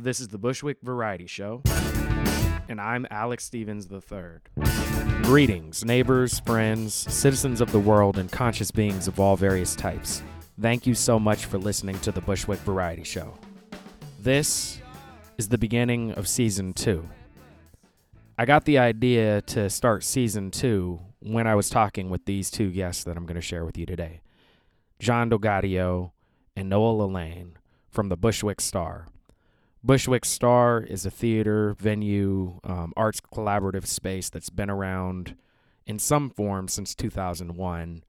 This is the Bushwick Variety Show, and I'm Alex Stevens III. Greetings, neighbors, friends, citizens of the world, and conscious beings of all various types. Thank you so much for listening to the Bushwick Variety Show. This is the beginning of season two. I got the idea to start season two when I was talking with these two guests that I'm going to share with you today John Del Gaudio and Noel Allain from the Bushwick Starr. Bushwick Starr is a theater, venue, um, arts collaborative space that's been around in some form since 2001.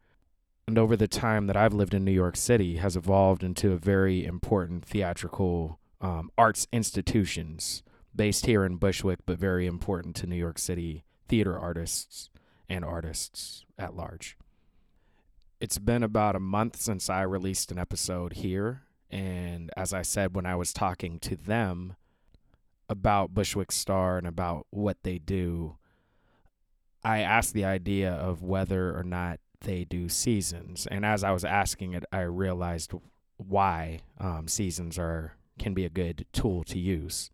And over the time that I've lived in New York City, has evolved into a very important theatrical um, arts institutions based here in Bushwick, but very important to New York City theater artists and artists at large. It's been about a month since I released an episode here and as I said when I was talking to them about Bushwick Starr and about what they do, I asked the idea of whether or not they do seasons. And as I was asking it, I realized why um, seasons are can be a good tool to use.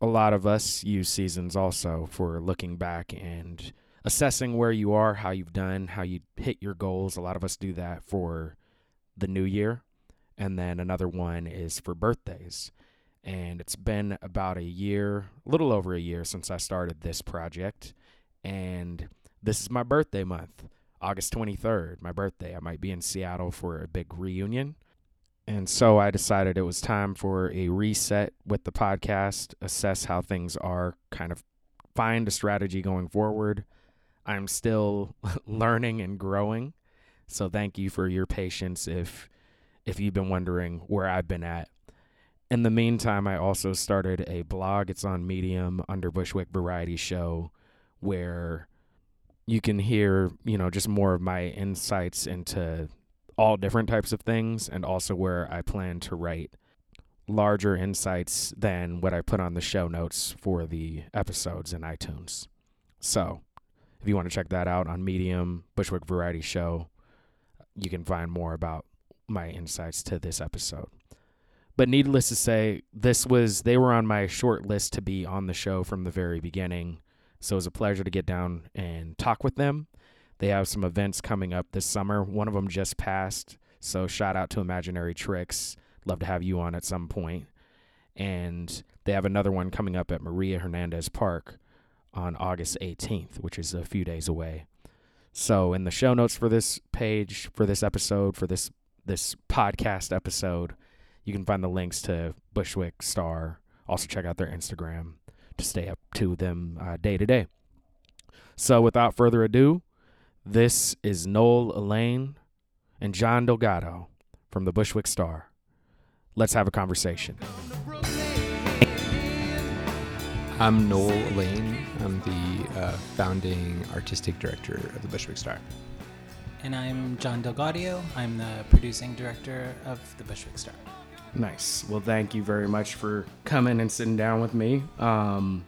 A lot of us use seasons also for looking back and assessing where you are, how you've done, how you hit your goals. A lot of us do that for the new year and then another one is for birthdays. And it's been about a year, a little over a year since I started this project. And this is my birthday month, August 23rd, my birthday. I might be in Seattle for a big reunion. And so I decided it was time for a reset with the podcast, assess how things are, kind of find a strategy going forward. I'm still learning and growing. So thank you for your patience if if you've been wondering where I've been at. In the meantime, I also started a blog. It's on Medium under Bushwick Variety Show, where you can hear, you know, just more of my insights into all different types of things, and also where I plan to write larger insights than what I put on the show notes for the episodes in iTunes. So, if you want to check that out on Medium, Bushwick Variety Show, you can find more about my insights to this episode. But needless to say, this was they were on my short list to be on the show from the very beginning. So it was a pleasure to get down and talk with them. They have some events coming up this summer. One of them just passed. So shout out to Imaginary Tricks. Love to have you on at some point. And they have another one coming up at Maria Hernandez Park on August 18th, which is a few days away. So in the show notes for this page, for this episode, for this this podcast episode, you can find the links to Bushwick Starr. Also, check out their Instagram to stay up to them uh, day to day. So, without further ado, this is Noel Allain and John Del Gaudio from the Bushwick Starr. Let's have a conversation. I'm Noel Allain. I'm the uh, founding artistic director of the Bushwick Starr and I'm John Del Gaudio. I'm the producing director of the Bushwick Starr. Nice. Well, thank you very much for coming and sitting down with me. Um,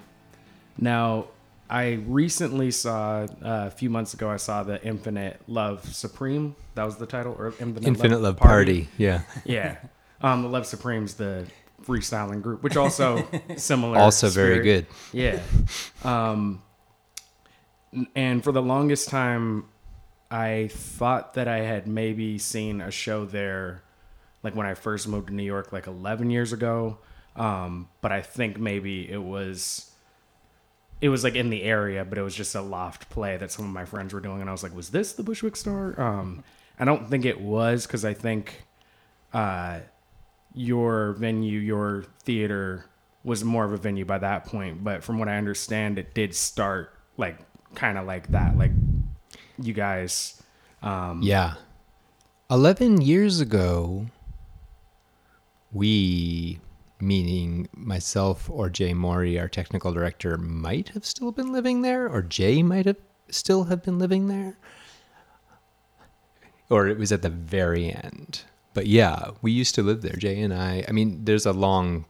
now, I recently saw uh, a few months ago. I saw the Infinite Love Supreme. That was the title, or Infinite, Infinite Love, Love Party. Party. Yeah, yeah. Um, the Love Supreme's the freestyling group, which also similar. Also spirit. very good. Yeah. Um, and for the longest time, I thought that I had maybe seen a show there, like when I first moved to New York, like 11 years ago. Um, but I think maybe it was, it was like in the area, but it was just a loft play that some of my friends were doing, and I was like, was this the Bushwick Starr? Um, I don't think it was because I think, uh, your venue, your theater was more of a venue by that point. But from what I understand, it did start like kind of like that, like you guys. Um, yeah. 11 years ago, we, meaning myself or Jay Mori, our technical director, might have still been living there, or Jay might have still have been living there. Or it was at the very end. But yeah, we used to live there, Jay and I. I mean, there's a long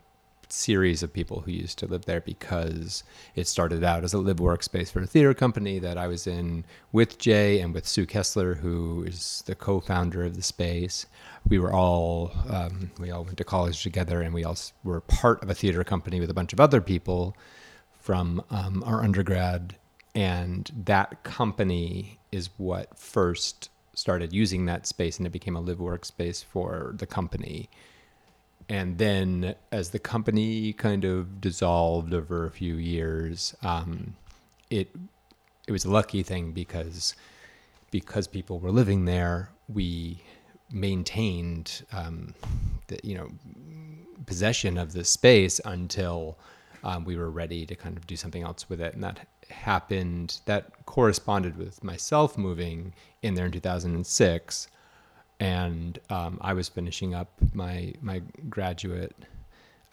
series of people who used to live there because it started out as a live workspace for a theater company that I was in with Jay and with Sue Kessler, who is the co-founder of the space. We were all um, we all went to college together, and we all were part of a theater company with a bunch of other people from um, our undergrad, and that company is what first started using that space, and it became a live workspace for the company and then as the company kind of dissolved over a few years, um, it it was a lucky thing because because people were living there, we maintained um, the you know possession of the space until um, we were ready to kind of do something else with it, and that happened. That corresponded with myself moving in there in 2006 and um, I was finishing up my my graduate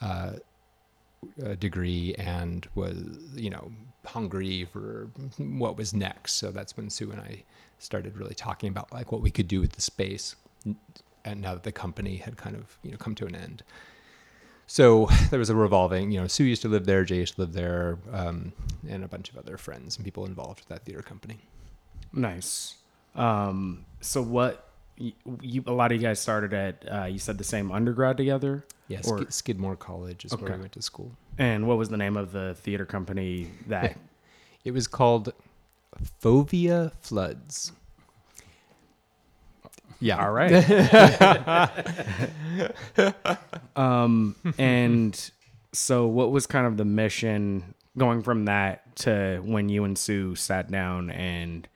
uh, uh, degree and was you know hungry for what was next. So that's when Sue and I started really talking about like what we could do with the space, and now that the company had kind of you know come to an end. So there was a revolving, you know, Sue used to live there, Jay used to live there, um, and a bunch of other friends and people involved with that theater company. Nice. Um, so what you, you, a lot of you guys started at uh, you said the same undergrad together? Yes or, skidmore college is okay. where we went to school. And what was the name of the theater company that it was called fovea floods. Yeah. All right. Um and so what was kind of the mission going from that to when you and sue sat down and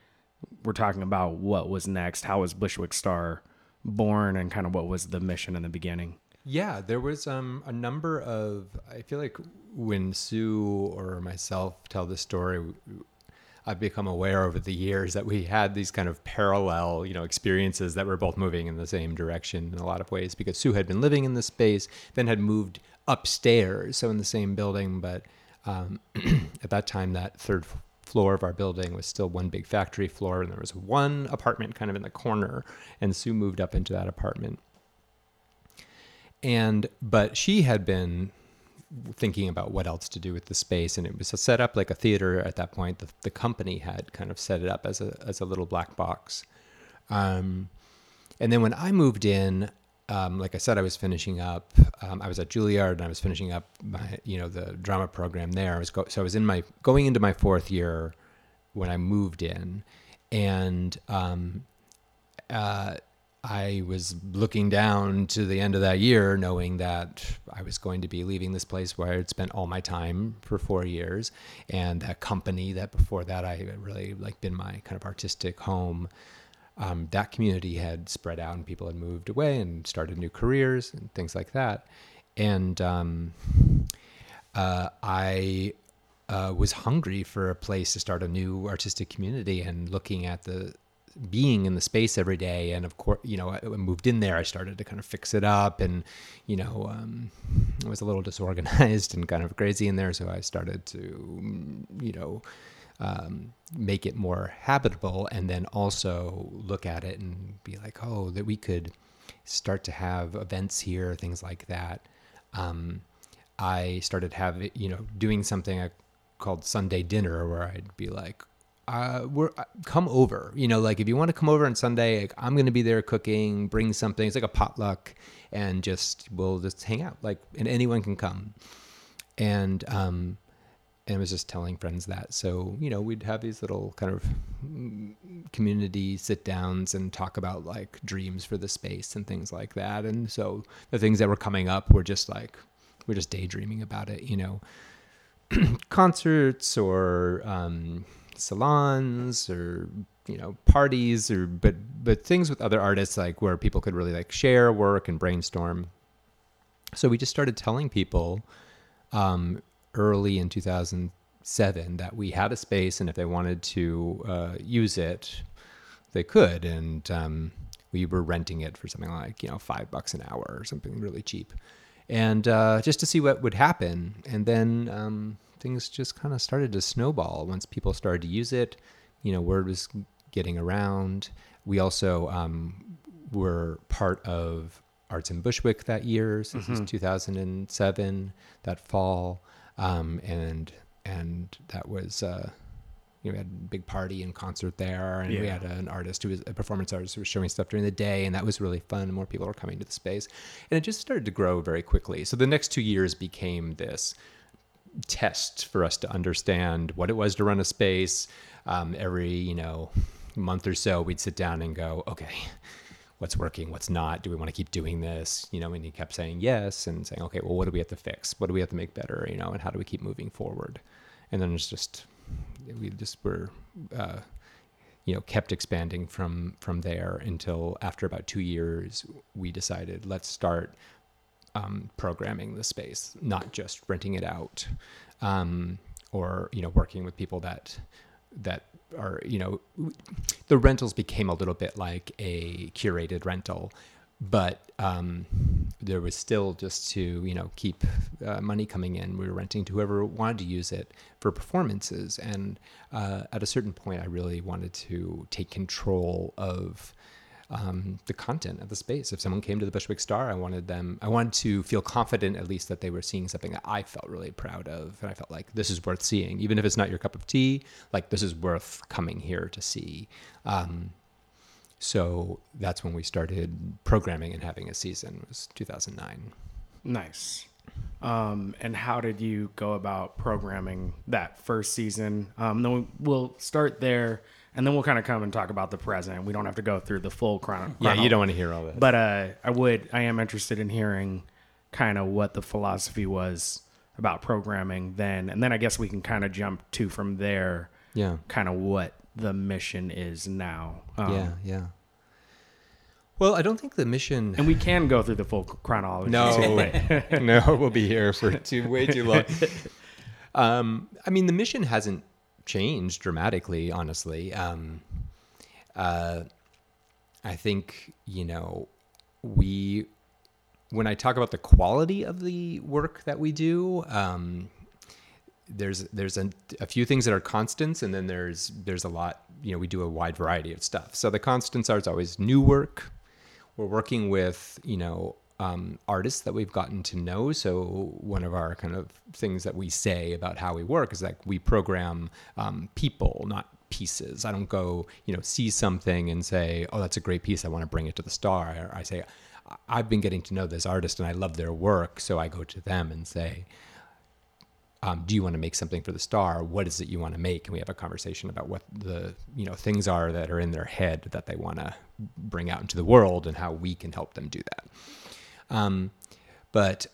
we're talking about what was next. How was Bushwick Starr born, and kind of what was the mission in the beginning? Yeah, there was um, a number of. I feel like when Sue or myself tell the story, I've become aware over the years that we had these kind of parallel, you know, experiences that were both moving in the same direction in a lot of ways. Because Sue had been living in the space, then had moved upstairs, so in the same building, but um, at that time, that third floor of our building was still one big factory floor, and there was one apartment kind of in the corner. And Sue moved up into that apartment. And but she had been thinking about what else to do with the space, and it was set up like a theater at that point. The, the company had kind of set it up as a as a little black box. Um, and then when I moved in, um, like I said, I was finishing up. Um, I was at Juilliard, and I was finishing up my, you know, the drama program there. I was go- so I was in my going into my fourth year when I moved in, and um, uh, I was looking down to the end of that year, knowing that I was going to be leaving this place where I had spent all my time for four years, and that company that before that I had really like been my kind of artistic home um, that community had spread out and people had moved away and started new careers and things like that. And um, uh, I uh, was hungry for a place to start a new artistic community and looking at the being in the space every day and of course you know i moved in there i started to kind of fix it up and you know um, i was a little disorganized and kind of crazy in there so i started to you know um, make it more habitable and then also look at it and be like, oh, that we could start to have events here, things like that. Um, I started having, you know, doing something called Sunday dinner where I'd be like, uh, we're uh, come over, you know, like if you want to come over on Sunday, like, I'm going to be there cooking, bring something. It's like a potluck and just, we'll just hang out like, and anyone can come. And, um, and was just telling friends that. So, you know, we'd have these little kind of community sit downs and talk about like dreams for the space and things like that. And so the things that were coming up were just like, we're just daydreaming about it, you know, concerts or um, salons or, you know, parties or, but, but things with other artists, like where people could really like share work and brainstorm. So we just started telling people, um, early in 2007 that we had a space, and if they wanted to uh, use it, they could. And um, we were renting it for something like you know five bucks an hour or something really cheap, and uh, just to see what would happen. And then um, things just kind of started to snowball once people started to use it. You know, word was getting around. We also um, were part of Arts in Bushwick that year. So this is 2007, that fall, um, and and that was. Uh, you know, we had a big party and concert there, and we Yeah. had an artist who was a performance artist who was showing stuff during the day, and that was really fun. More people were coming to the space, and it just started to grow very quickly. So the next two years became this test for us to understand what it was to run a space. Um, every you know month or so, we'd sit down and go, okay, what's working, what's not? Do we want to keep doing this? You know, and he kept saying yes and saying, okay, well, what do we have to fix? What do we have to make better? You know, and how do we keep moving forward? And then it's just we just were. Uh, you know, kept expanding from from there until after about two years, we decided let's start um, programming the space, not just renting it out, um, or you know, working with people that that are you know, the rentals became a little bit like a curated rental, but um, there was still just to you know keep uh, money coming in. We were renting to whoever wanted to use it for performances, and uh, at a certain point, I really wanted to take control of um, the content of the space. If someone came to the Bushwick Starr, I wanted them, I wanted to feel confident at least that they were seeing something that I felt really proud of. And I felt like this is worth seeing, even if it's not your cup of tea, like this is worth coming here to see. Um, so that's when we started programming and having a season it was 2009. Nice. Um, and how did you go about programming that first season? Um, then we- we'll start there, and then we'll kind of come and talk about the present. We don't have to go through the full chrono. Yeah, chrono- you don't want to hear all that. But uh, I would. I am interested in hearing kind of what the philosophy was about programming then, and then I guess we can kind of jump to from there, yeah. kind of what the mission is now. Um, yeah, yeah. Well, I don't think the mission. And we can go through the full chronology. No, no, we'll be here for too way too long. Um, I mean, the mission hasn't changed dramatically, honestly. Um, uh, I think you know we when I talk about the quality of the work that we do. Um, there's there's a, a few things that are constants and then there's there's a lot you know we do a wide variety of stuff so the constants are it's always new work we're working with you know um, artists that we've gotten to know. So one of our kind of things that we say about how we work is like we program um, people not pieces. I don't go you know see something and say oh that's a great piece. I want to bring it to the star. I say i've been getting to know this artist and i love their work. So i go to them and say um, do you want to make something for the star? What is it you want to make? And we have a conversation about what the you know things are that are in their head that they want to bring out into the world and how we can help them do that um, but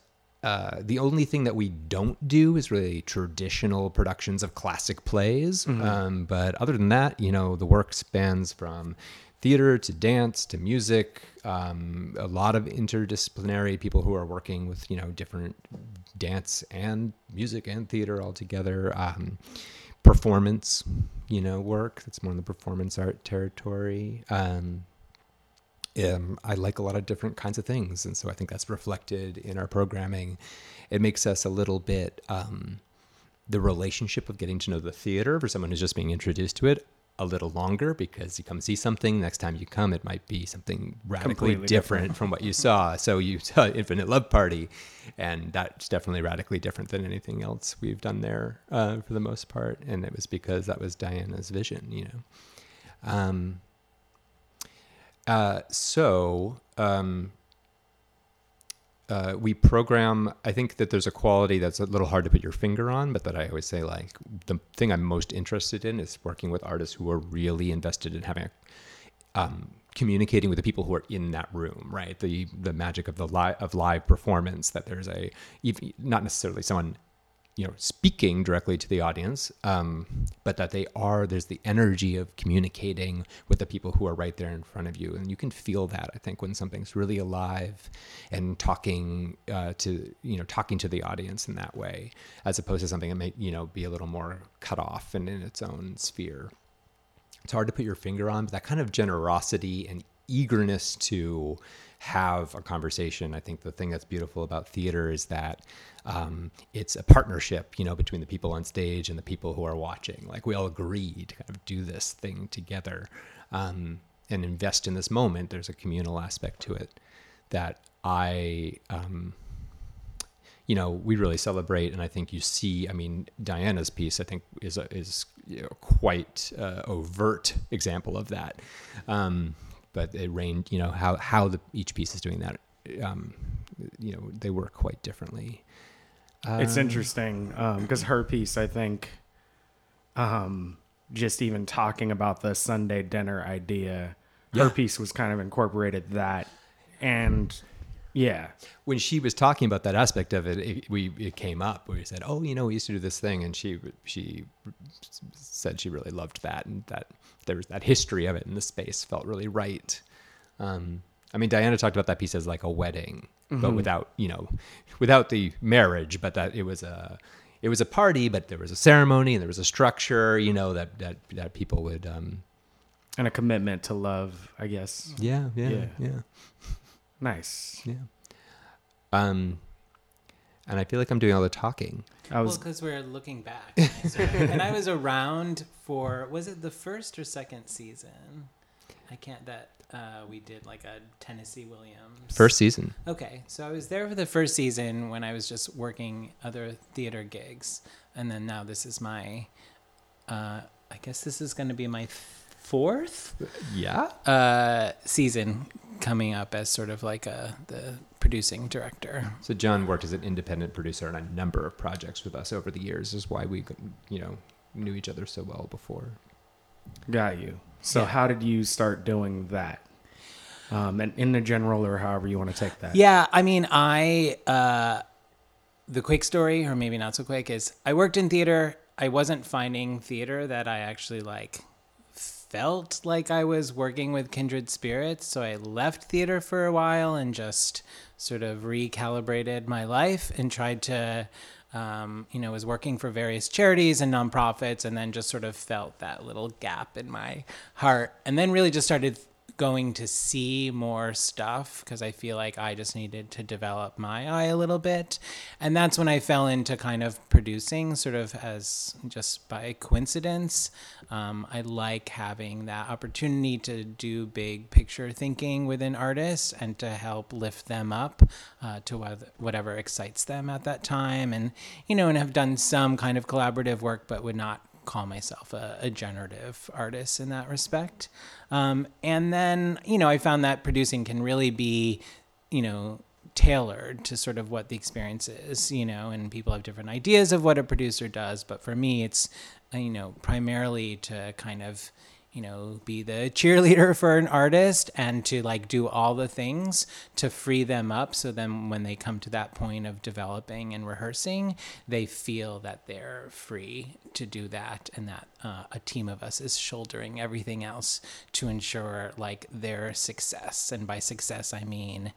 uh, the only thing that we don't do is really traditional productions of classic plays. Um, but other than that, you know, the work spans from theater to dance to music. Um, a lot of interdisciplinary people who are working with you know different dance and music and theater all together. Um, performance, you know, work. That's more in the performance art territory. Um, um, I like a lot of different kinds of things, and so I think that's reflected in our programming. It makes us a little bit um, the relationship of getting to know the theater for someone who's just being introduced to it a little longer because you come see something. Next time you come, it might be something radically different, different. from what you saw. So you saw Infinite Love Party, and that's definitely radically different than anything else we've done there uh, for the most part. And it was because that was Diana's vision, you know. Um, uh, so um, uh, we program. I think that there's a quality that's a little hard to put your finger on, but that I always say like the thing I'm most interested in is working with artists who are really invested in having a um, communicating with the people who are in that room, right? The the magic of the live of live performance. That there's a even, not necessarily someone you know speaking directly to the audience, um, but that they are there's the energy of communicating with the people who are right there in front of you, and you can feel that. I think when something's really alive and talking uh, to you know talking to the audience in that way, as opposed to something that may you know be a little more cut off and in its own sphere it's hard to put your finger on, but that kind of generosity and eagerness to have a conversation. I think the thing that's beautiful about theater is that um, it's a partnership, you know, between the people on stage and the people who are watching. Like we all agree to kind of do this thing together um, and invest in this moment. There's a communal aspect to it that I, um, you know, we really celebrate, and I think you see. I mean, Diana's piece, I think, is a, is you know, quite uh, overt example of that. Um, but it range, you know, how how the each piece is doing that. Um, you know, they work quite differently. it's Um, interesting because her piece, I think, um, just even talking about the Sunday dinner idea, her piece was kind of incorporated that, and yeah, when she was talking about that aspect of it, it we it came up where we said, "Oh, you know, we used to do this thing," and she she said she really loved that, and that there was that history of it, and the space felt really right. Um, I mean, Diana talked about that piece as like a wedding, but without you know, without the marriage, but that it was a it was a party, but there was a ceremony and there was a structure, you know, that that that people would. Um, and a commitment to love, I guess. yeah, yeah, Yeah. yeah. Nice. Yeah. Um, and I feel like I'm doing all the talking. I Well, was because we're looking back, and I, and I was around for was it the first or second season? I can't that uh, we did like a Tennessee Williams First season. Okay, so I was there for the first season when I was just working other theater gigs, and then now this is my, uh, I guess this is going to be my fourth Yeah. uh, season coming up as sort of like a the producing director. So John worked as an independent producer on a number of projects with us over the years. Is why we, you know, knew each other so well before. got you. So Yeah. how did you start doing that? Um, and in the general, or however you want to take that. Yeah, I mean, I uh, the quick story, or maybe not so quick, is I worked in theater. I wasn't finding theater that I actually like felt like I was working with kindred spirits. So I left theater for a while and just sort of recalibrated my life and tried to. Um, you know, was working for various charities and nonprofits, and then just sort of felt that little gap in my heart, and then really just started going to see more stuff because I feel like I just needed to develop my eye a little bit. And that's when I fell into kind of producing, sort of as just by coincidence. Um, I like having that opportunity to do big picture thinking within artists and to help lift them up uh, to what- whatever excites them at that time. And, you know, and have done some kind of collaborative work, but would not call myself a, a generative artist in that respect. Um, and then, you know, I found that producing can really be, you know, tailored to sort of what the experience is, you know, and people have different ideas of what a producer does. But for me, it's, uh, you know, primarily to kind of, you know, be the cheerleader for an artist and to like do all the things to free them up. So then when they come to that point of developing and rehearsing, they feel that they're free to do that and that uh, a team of us is shouldering everything else to ensure like their success. And by success, I mean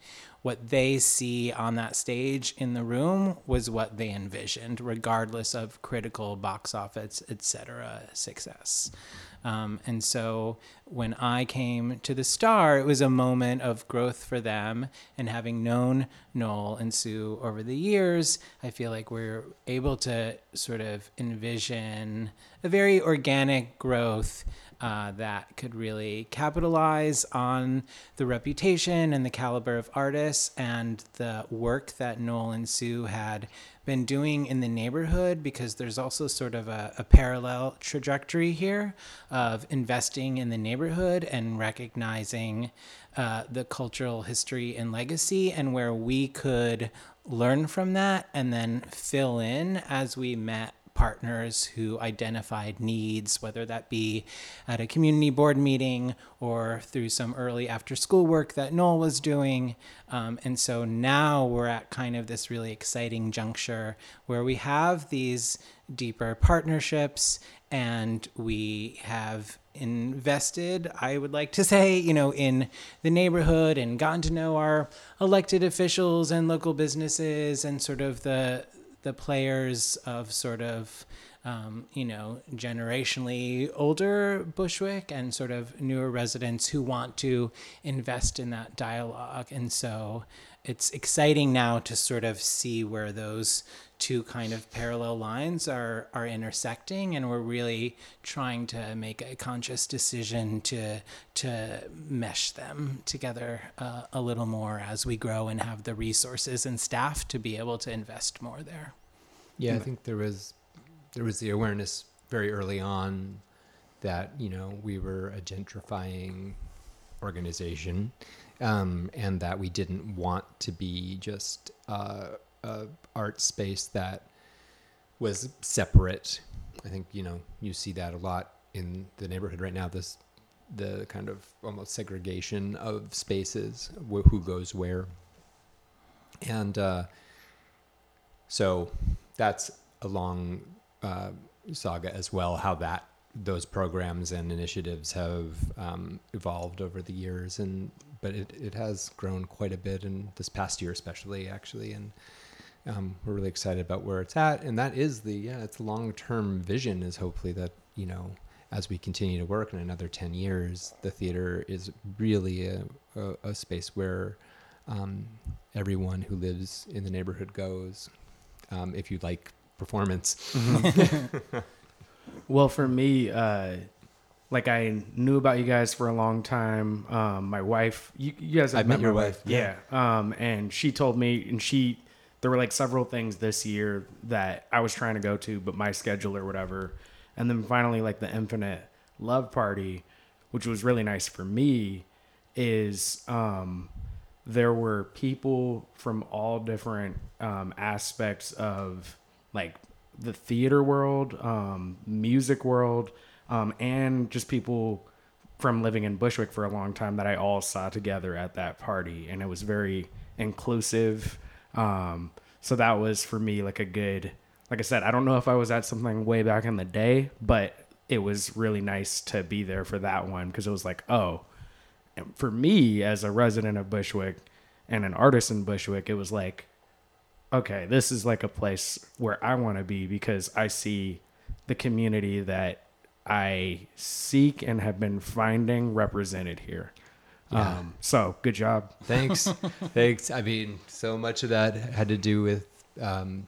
what they see on that stage in the room was what they envisioned, regardless of critical box office, etc. success. Um, and so when I came to the Star, it was a moment of growth for them. And having known Noel and Sue over the years, I feel like we're able to sort of envision a very organic growth uh, that could really capitalize on the reputation and the caliber of artists and the work that Noel and Sue had been doing in the neighborhood because there's also sort of a, a parallel trajectory here of investing in the neighborhood and recognizing uh, the cultural history and legacy and where we could learn from that and then fill in as we met partners who identified needs, whether that be at a community board meeting or through some early after school work that Noel was doing. Um, and so now we're at kind of this really exciting juncture where we have these deeper partnerships and we have invested, I would like to say, you know, in the neighborhood and gotten to know our elected officials and local businesses and sort of the the players of sort of um, you know, generationally older Bushwick and sort of newer residents who want to invest in that dialogue. And so it's exciting now to sort of see where those two kind of parallel lines are are intersecting and we're really trying to make a conscious decision to to mesh them together uh, a little more as we grow and have the resources and staff to be able to invest more there. Yeah i think there was there was the awareness very early on that you know we were a gentrifying organization um, and that we didn't want to be just uh, a art space that was separate. I think you know you see that a lot in the neighborhood right now. This the kind of almost segregation of spaces, wh- who goes where, and uh, so that's a long uh, saga as well. How that those programs and initiatives have um, evolved over the years, and but it, it has grown quite a bit in this past year, especially actually, and um, we're really excited about where it's at. And that is the yeah, it's long term vision is hopefully that you know as we continue to work in another ten years, the theater is really a, a, a space where um, everyone who lives in the neighborhood goes. Um, if you like performance. Mm-hmm. well, for me, uh, like I knew about you guys for a long time. Um, my wife, you, you guys have I met your my wife, yeah. Um, and she told me, and she, there were like several things this year that I was trying to go to, but my schedule or whatever. And then finally, like the Infinite Love Party, which was really nice for me, is um, there were people from all different um, aspects of like the theater world, um, music world, um, and just people from living in Bushwick for a long time that I all saw together at that party, and it was very inclusive. Um, so that was for me like a good, like I said, I don't know if I was at something way back in the day, but it was really nice to be there for that one because it was like, oh, for me as a resident of Bushwick and an artist in Bushwick, it was like, okay, this is like a place where I want to be because I see the community that I seek and have been finding represented here. Yeah. Um, so good job. Thanks. Thanks. I mean, so much of that had to do with um,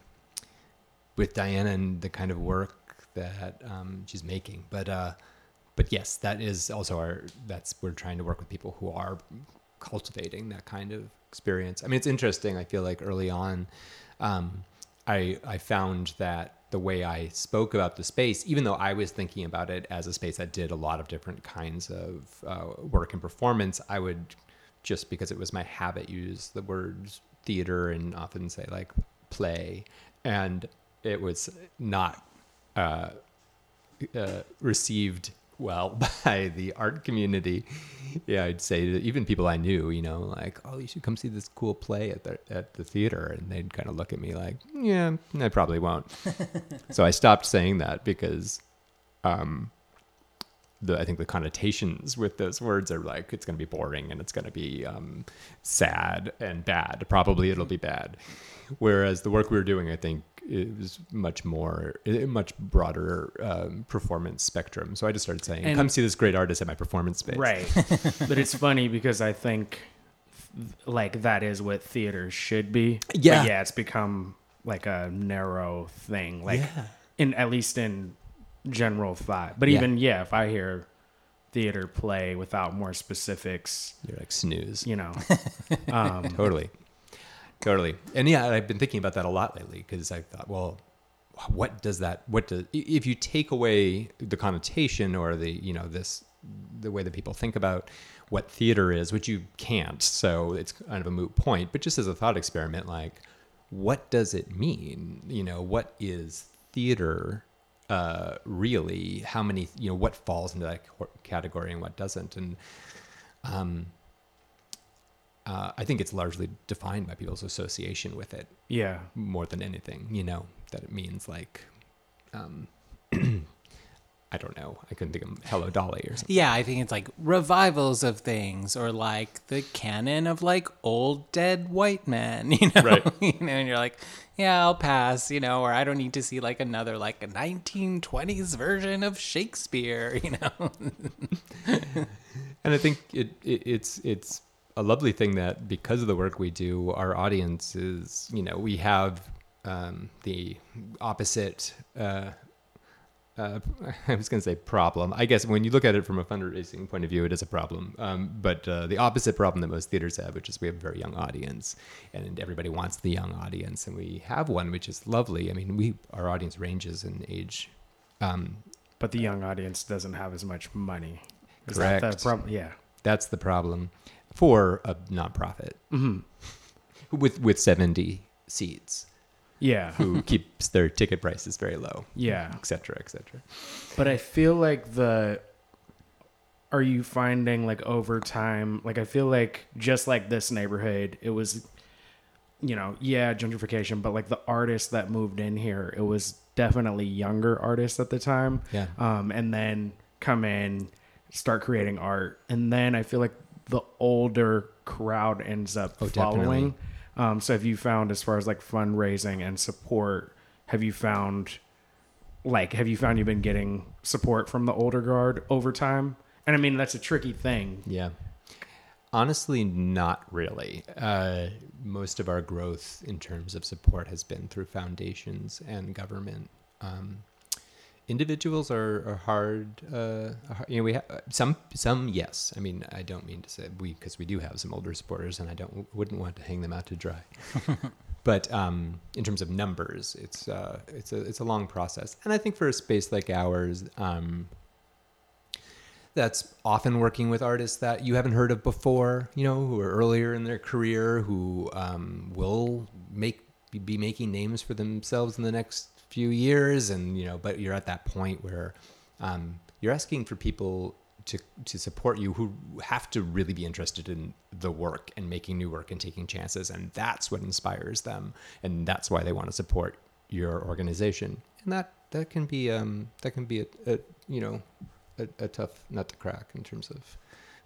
with Diana and the kind of work that um, she's making. But uh, but yes, that is also our. That's we're trying to work with people who are cultivating that kind of experience. I mean, it's interesting. I feel like early on, um, I I found that the way I spoke about the space, even though I was thinking about it as a space that did a lot of different kinds of uh, work and performance, I would just because it was my habit use the words theater and often say like play, and it was not uh, uh, received well by the art community. Yeah, I'd say that even people I knew, you know, like, oh, you should come see this cool play at the at the theater, and they'd kind of look at me like, yeah, I probably won't. so I stopped saying that because, um, the I think the connotations with those words are like it's going to be boring and it's going to be um, sad and bad. Probably it'll be bad. Whereas the work we were doing, I think, it was much more, a much broader um, performance spectrum. So I just started saying, And- "Come see this great artist at my performance space." Right. but it's funny because I think like that is what theater should be. But Yeah. yeah, it's become like a narrow thing. Like Yeah. in at least in general thought. But Yeah. even yeah, if I hear theater play without more specifics, You're like snooze. you know. um, Totally. Totally. And yeah, I've been thinking about that a lot lately because I thought, well, what does that, what does, if you take away the connotation or the, you know, this, the way that people think about what theater is, which you can't. So it's kind of a moot point, but just as a thought experiment, like, what does it mean? You know, what is theater uh, really? How many, you know, what falls into that category and what doesn't? And, um, uh, I think it's largely defined by people's association with it yeah. more than anything. You know that it means like, um, I don't know. I couldn't think of Hello Dolly or something. Yeah, I think it's like revivals of things or like the canon of like old dead white men, you know. Right. you know, and you're like, yeah, I'll pass, you know, or I don't need to see like another like a 1920s version of Shakespeare, you know. And I think it, it it's it's a lovely thing that because of the work we do, our audience is you know we have um, the opposite. Uh, uh, I was going to say problem. I guess when you look at it from a fundraising point of view, it is a problem. Um, but uh, the opposite problem that most theaters have, which is we have a very young audience, and everybody wants the young audience, and we have one, which is lovely. I mean, we our audience ranges in age. Um, But the young audience doesn't have as much money. Is that Correct. the yeah. that's the problem for a nonprofit with with seventy seats. Yeah. who keeps their ticket prices very low, Yeah. et cetera, et cetera. But I feel like the are you finding like over time like I feel like just like this neighborhood it was you know, yeah, gentrification, but like the artists that moved in here, it was definitely younger artists at the time. Yeah. Um and then come in, start creating art. And then I feel like the older crowd ends up Oh, following. Um so have you found as far as like fundraising and support, have you found like have you found you've been getting support from the older guard over time and i mean that's a tricky thing Yeah. Honestly, not really. Uh, most of our growth in terms of support has been through foundations and government. Um, individuals are, are hard. Uh, you know, we have some. Some, yes. I mean, I don't mean to say we because we do have some older supporters, and I don't wouldn't want to hang them out to dry. but um, in terms of numbers, it's uh, it's a it's a long process, and I think for a space like ours. Um, that's often working with artists that you haven't heard of before, you know, who are earlier in their career, who um, will make be making names for themselves in the next few years, and you know, but you're at that point where um, you're asking for people to to support you who have to really be interested in the work and making new work and taking chances, and that's what inspires them, and that's why they want to support your organization, and that that can be um, that can be a, a you know a, a tough nut to crack in terms of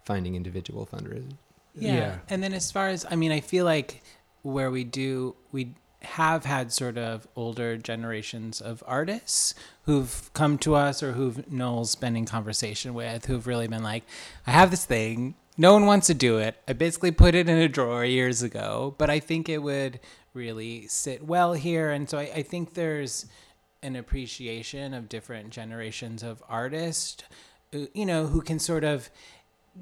finding individual fundraising. Yeah. Yeah. And then as far as I mean, I feel like where we do we have had sort of older generations of artists who've come to us or who've Noel's been in conversation with who've really been like, I have this thing. No one wants to do it. I basically put it in a drawer years ago, but I think it would really sit well here. And so I, I think there's an appreciation of different generations of artists, uh, you know, who can sort of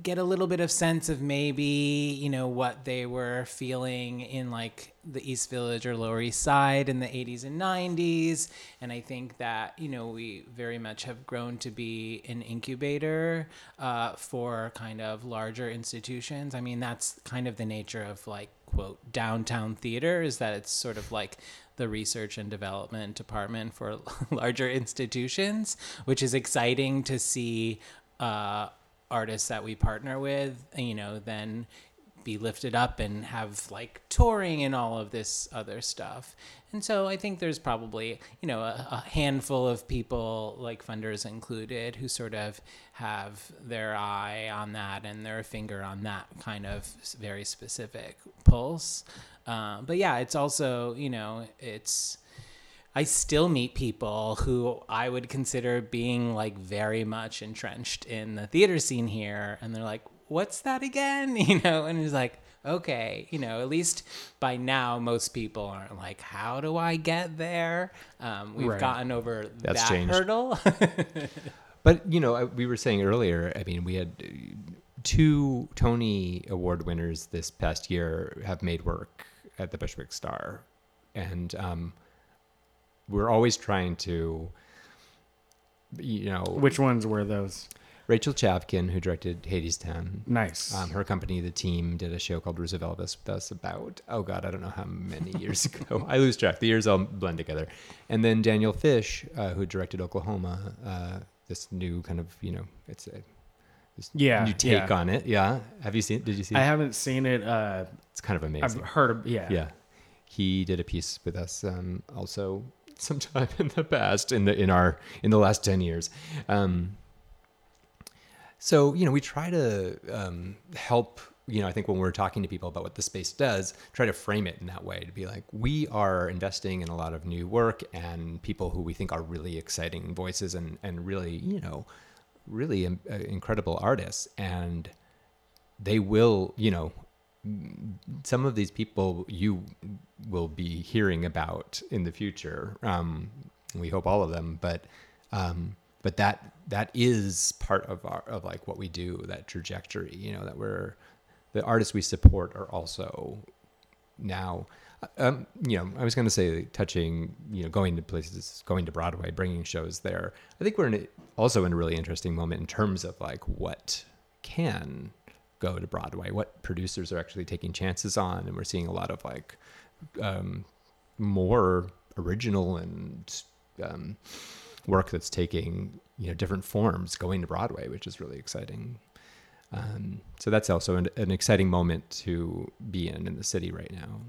get a little bit of sense of maybe you know what they were feeling in like the East Village or Lower East Side in the 80s and 90s and I think that you know we very much have grown to be an incubator uh, for kind of larger institutions. I mean that's kind of the nature of like quote downtown theater is that it's sort of like the research and development department for larger institutions which is exciting to see uh, artists that we partner with, you know, then be lifted up and have like touring and all of this other stuff. And so I think there's probably, you know, a, a handful of people, like funders included, who sort of have their eye on that and their finger on that kind of very specific pulse. Uh, but yeah, it's also, you know, it's. I still meet people who I would consider being like very much entrenched in the theater scene here, and they're like, "What's that again?" You know, and he's like, okay, you know, at least by now most people aren't like, "How do I get there?" Um, we've Right. gotten over That's that changed. hurdle. But you know, we were saying earlier. I mean, we had uh, two Tony Award winners this past year have made work at the Bushwick Starr, and um, we're always trying to, you know, which ones were those Rachel Chavkin, who directed *Hades*, Hadestown. nice Um, her company, the team, did a show called Roosevelt with us about oh god, I don't know how many years ago. I lose track. The years all blend together. And then Daniel Fish, uh, who directed Oklahoma, uh, this new kind of you know, it's a this Yeah, new take yeah. on it. Yeah, have you seen? Did you see? i haven't seen it uh It's kind of amazing. i've heard of yeah Yeah, he did a piece with us um, also. sometime in the past in the in our in the last 10 years um, so you know we try to um, help you know i think when we're talking to people about what the space does try to frame it in that way to be like we are investing in a lot of new work and people who we think are really exciting voices and and really you know really um, uh, incredible artists and they will you know some of these people you will be hearing about in the future. Um, we hope all of them, but um, but that that is part of our of like what we do. That trajectory, you know, that we're the artists we support are also now. Um, you know, I was going to say touching, you know, going to places, going to Broadway, bringing shows there. I think we're in a, also in a really interesting moment in terms of like what can go to Broadway, what producers are actually taking chances on, and we're seeing a lot of like um, more original and um, work that's taking you know different forms going to Broadway, which is really exciting. Um, so that's also an, an, exciting moment to be in in the city right now.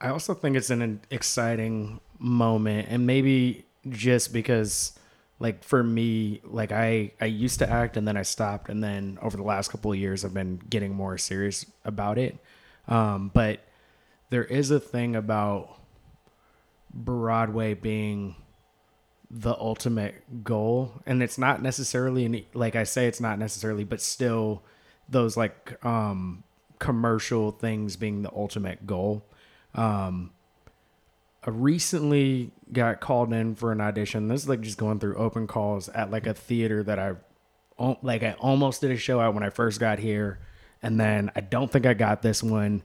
I also think it's an exciting moment, and maybe just because like for me like i i used to act and then i stopped and then over the last couple of years i've been getting more serious about it um, but there is a thing about broadway being the ultimate goal. And it's not necessarily like i say it's not necessarily but still those like um commercial things being the ultimate goal. Um I recently got called in for an audition. This is like just going through open calls at like a theater that I like I almost did a show out when I first got here. And then I don't think I got this one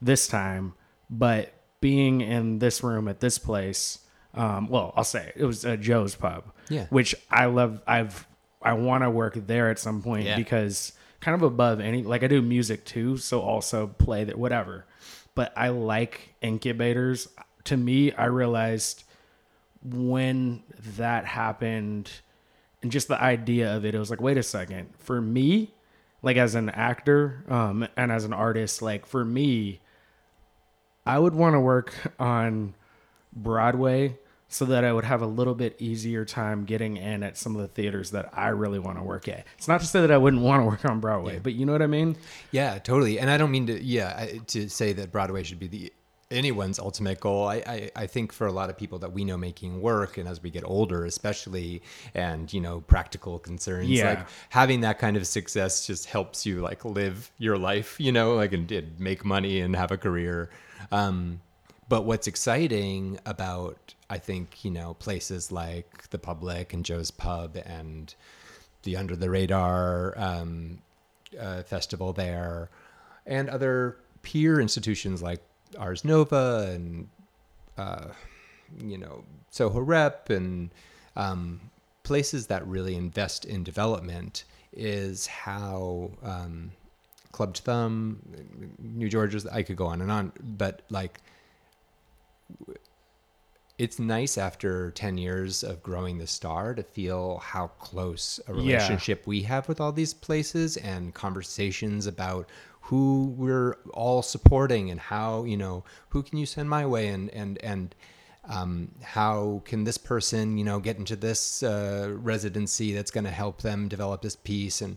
this time, but being in this room at this place um, well, I'll say it, was uh, Joe's Pub. Yeah. Which I love I've I want to work there at some point Yeah. because kind of above any like I do music too, so also play that whatever. But I like incubators to me, I realized when that happened and just the idea of it, it was like, wait a second. For me, like as an actor um, and as an artist, like for me, I would want to work on Broadway so that I would have a little bit easier time getting in at some of the theaters that I really want to work at. It's not to say that I wouldn't want to work on Broadway, Yeah. but you know what I mean? Yeah, totally. And I don't mean to, yeah, I- to say that Broadway should be the anyone's ultimate goal. I, I, I think for a lot of people that we know making work, and as we get older, especially, and you know, practical concerns, Yeah. like having that kind of success just helps you like live your life, you know, like and, and make money and have a career. Um, but what's exciting about I think you know places like the Public and Joe's Pub and the Under the Radar um, uh, festival there, and other peer institutions like Ars Nova and uh, you know Soho Rep and um, places that really invest in development is how um, Clubbed Thumb, New Georges. I could go on and on, but like it's nice after 10 years of growing the star to feel how close a Yeah. relationship we have with all these places and conversations about who we're all supporting and how you know who can you send my way and and and um, how can this person you know get into this uh, residency that's going to help them develop this piece and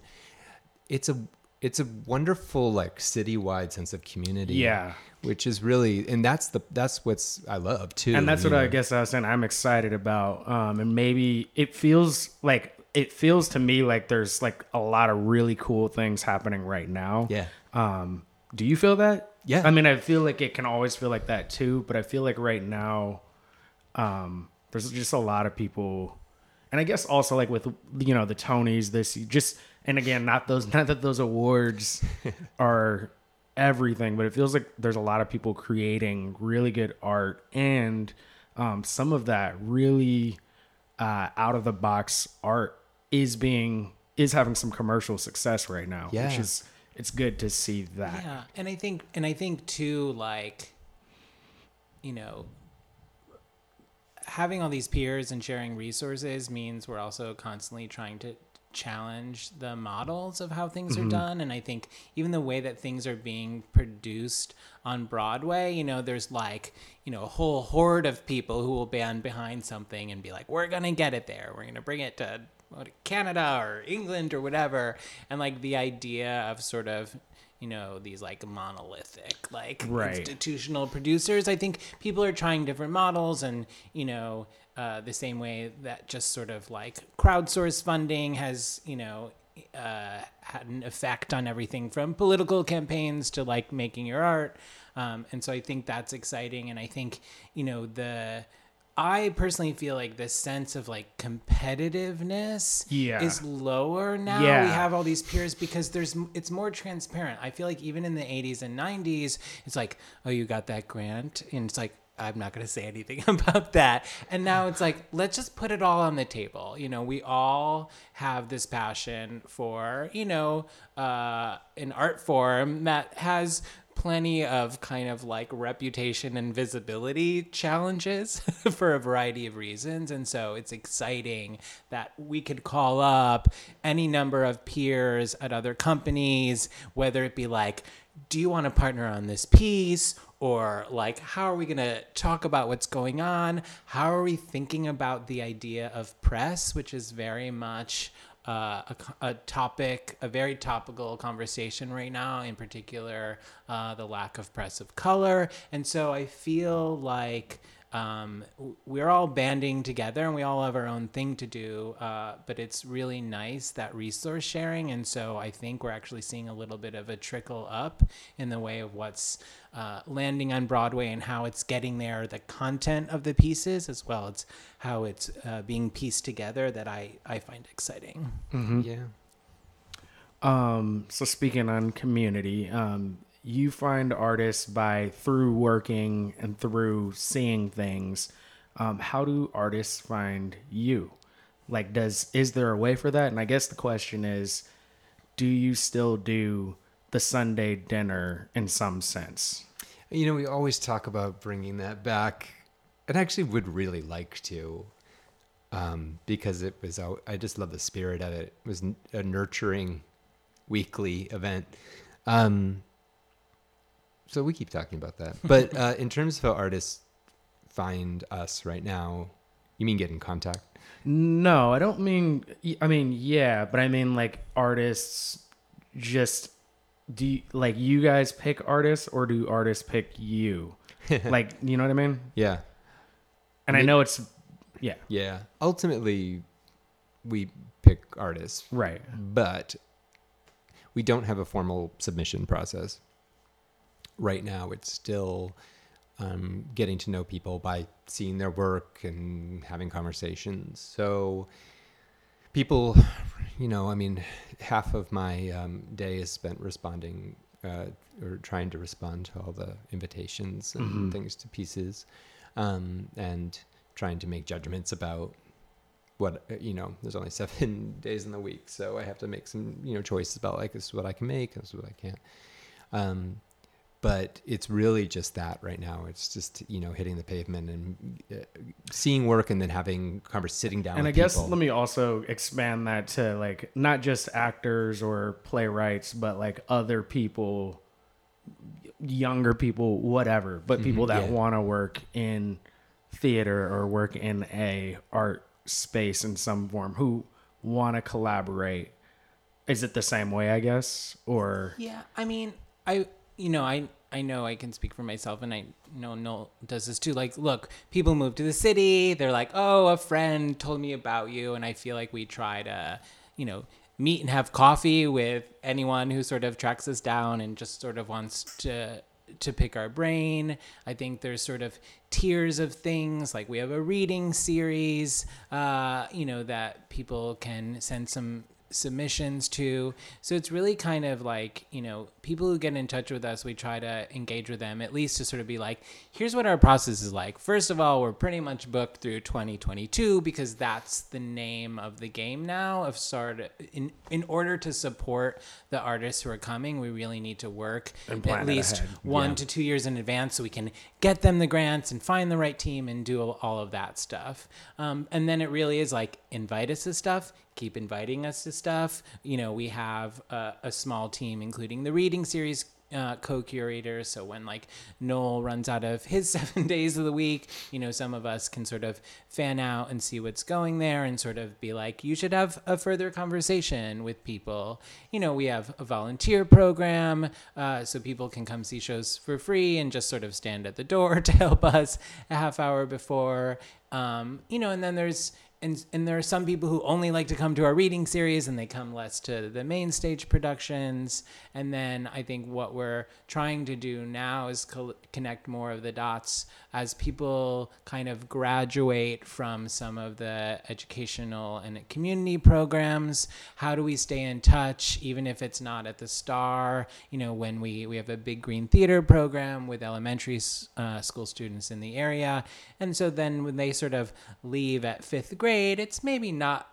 it's a it's a wonderful like citywide sense of community Yeah. which is really and that's the that's what's i love too and that's what I guess I was saying. I'm excited about, um, and maybe it feels like it feels to me like there's like a lot of really cool things happening right now. Yeah. Um, do you feel that? Yeah. I mean, I feel like it can always feel like that too, but I feel like right now, um, there's just a lot of people, and I guess also like with you know the Tonys, this just and again, not those, not that those awards are everything, but it feels like there's a lot of people creating really good art and um, some of that really uh, out of the box art is being is having some commercial success right now, yeah. which is it's good to see that. Yeah, and I think, and I think too, like, you know, having all these peers and sharing resources means we're also constantly trying to challenge the models of how things are mm-hmm. done. And i think even the way that things are being produced on broadway you know there's like you know a whole horde of people who will band behind something and be like we're gonna get it there. We're gonna bring it to canada or england or whatever. And like the idea of sort of you know these like monolithic like Right. institutional producers. I think people are trying different models and you know uh, the same way that just sort of like crowdsource funding has you know uh, had an effect on everything from political campaigns to like making your art. Um, and so i think that's exciting. And i think you know the I personally feel like this sense of like competitiveness Yeah. is lower now. Yeah. We have all these peers because there's it's more transparent. I feel like even in the 80s and 90s, it's like, oh, you got that grant, and it's like. I'm not going to say anything about that. And now it's like, let's just put it all on the table. You know, we all have this passion for, you know, uh, an art form that has plenty of kind of like reputation and visibility challenges for a variety of reasons. And so it's exciting that we could call up any number of peers at other companies, whether it be like, do you want to partner on this piece? Or like, how are we going to talk about what's going on? How are we thinking about the idea of press, which is very much uh, a, a topic, a very topical conversation right now, in particular, uh, the lack of press of color. And so I feel like um, we're all banding together and we all have our own thing to do, uh, but it's really nice that resource sharing. And so I think we're actually seeing a little bit of a trickle up in the way of what's uh, landing on Broadway and how it's getting there, the content of the pieces, as well as how it's uh, being pieced together that I, I find exciting. Yeah. Um, so speaking on community, um, you find artists by through working and through seeing things. Um, how do artists find you? Like, does is there a way for that? And I guess the question is, do you still do the Sunday dinner in some sense? You know, we always talk about bringing that back, and I actually would really like to, um, because it was. I just love the spirit of it. It was a nurturing weekly event. Um, so we keep talking about that. But uh, in terms of how artists find us right now, you mean get in contact? No, I don't mean. I mean, yeah, but I mean like artists. Just do you, like you guys pick artists, or do artists pick you? like, you know what I mean? Yeah. And I know it's, yeah, Yeah. Ultimately, we pick artists, right. but we don't have a formal submission process. Right now, it's still um, getting to know people by seeing their work and having conversations. So, people, you know, I mean, half of my um, day is spent responding uh, or trying to respond to all the invitations and things to pieces um, and trying to make judgments about what uh, you know there's only seven days in the week so i have to make some you know choices about like this is what i can make this is what i can't um but it's really just that right now it's just you know hitting the pavement and uh, seeing work and then having converse sitting down And I guess people. let me also expand that to like not just actors or playwrights, but like other people, younger people, whatever, but people that Mm-hmm. yeah. want to work in theater or work in a art space in some form who want to collaborate. Is it the same way, I guess, or Yeah, I mean, I you know, I I know I can speak for myself, and I know Noel does this too. Like, look, people move to the city. They're like, oh, a friend told me about you, and I feel like we try to, you know, meet and have coffee with anyone who sort of tracks us down and just sort of wants to to pick our brain. I think there's sort of tiers of things. Like we have a reading series, uh, you know, that people can send some submissions to. So it's really kind of like, you know, people who get in touch with us, we try to engage with them at least to sort of be like, here's what our process is like. First of all, we're pretty much booked through 2022 because that's the name of the game now of sort of in in order to support the artists who are coming, we really need to work at least ahead. one Yeah. to two years in advance so we can get them the grants and find the right team and do all of that stuff. Um, and then it really is like invite us to stuff, keep inviting us to stuff. You know, we have a, a small team, including the reading series uh, co-curators. So when like Noel runs out of his seven days of the week, you know, some of us can sort of fan out and see what's going there and sort of be like, you should have a further conversation with people. You know, we have a volunteer program uh, so people can come see shows for free and just sort of stand at the door to help us a half hour before. Um, you know, and then there's and and there are some people who only like to come to our reading series and they come less to the main stage productions. And then i think what we're trying to do now is co- connect more of the dots as people kind of graduate from some of the educational and community programs. How do we stay in touch even if it's not at the star? You know when we we have a big green theater program with elementary uh, school students in the area. And so then when they sort of leave at fifth grade grade, it's maybe not